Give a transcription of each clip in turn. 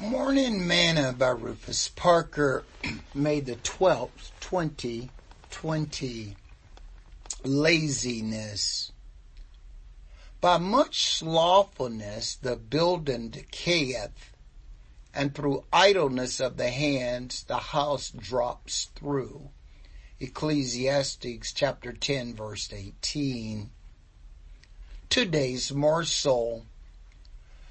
Morning Manna by Rufus Parker, May the 12th, 2020. Laziness. By much slothfulness the building decayeth, and through idleness of the hands the house drops through. Ecclesiastes chapter 10 verse 18. Today's morsel.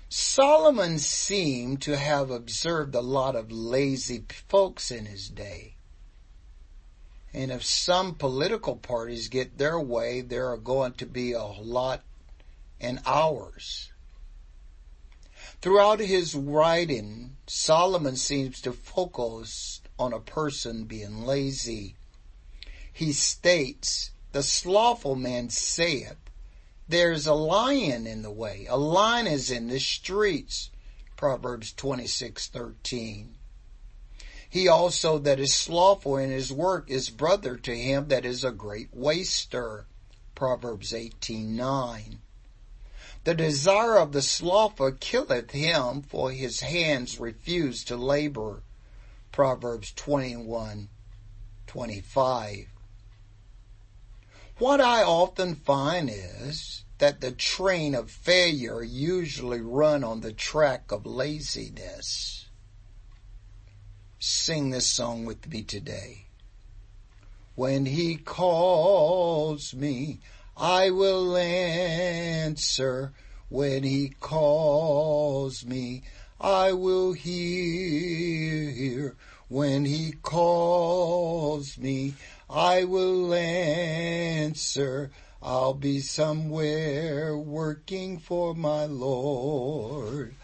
Solomon seemed to have observed a lot of lazy folks in his day. And if some political parties get their way, there are going to be a lot in ours. Throughout his writing, Solomon seems to focus on a person being lazy. He states, the slothful man saith, there's a lion in the way. A lion is in the streets. Proverbs 26:13. He also that is slothful in his work is brother to him that is a great waster. Proverbs 18:9. The desire of the slothful killeth him, for his hands refuse to labor. Proverbs 21:25. What I often find is that the train of failure usually run on the track of laziness. Sing this song with me today. When he calls me, I will answer. When he calls me, I will hear. When he calls me, I will answer. I'll be somewhere working for my Lord.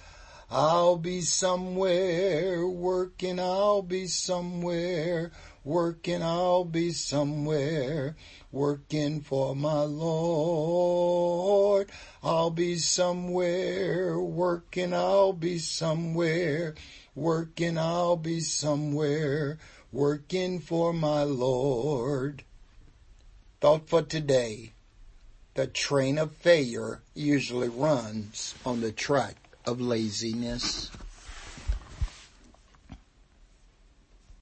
I'll be somewhere working, I'll be somewhere working, I'll be somewhere working for my Lord. I'll be somewhere working, I'll be somewhere working, I'll be somewhere working for my Lord. Thought for today. The train of failure usually runs on the track of laziness.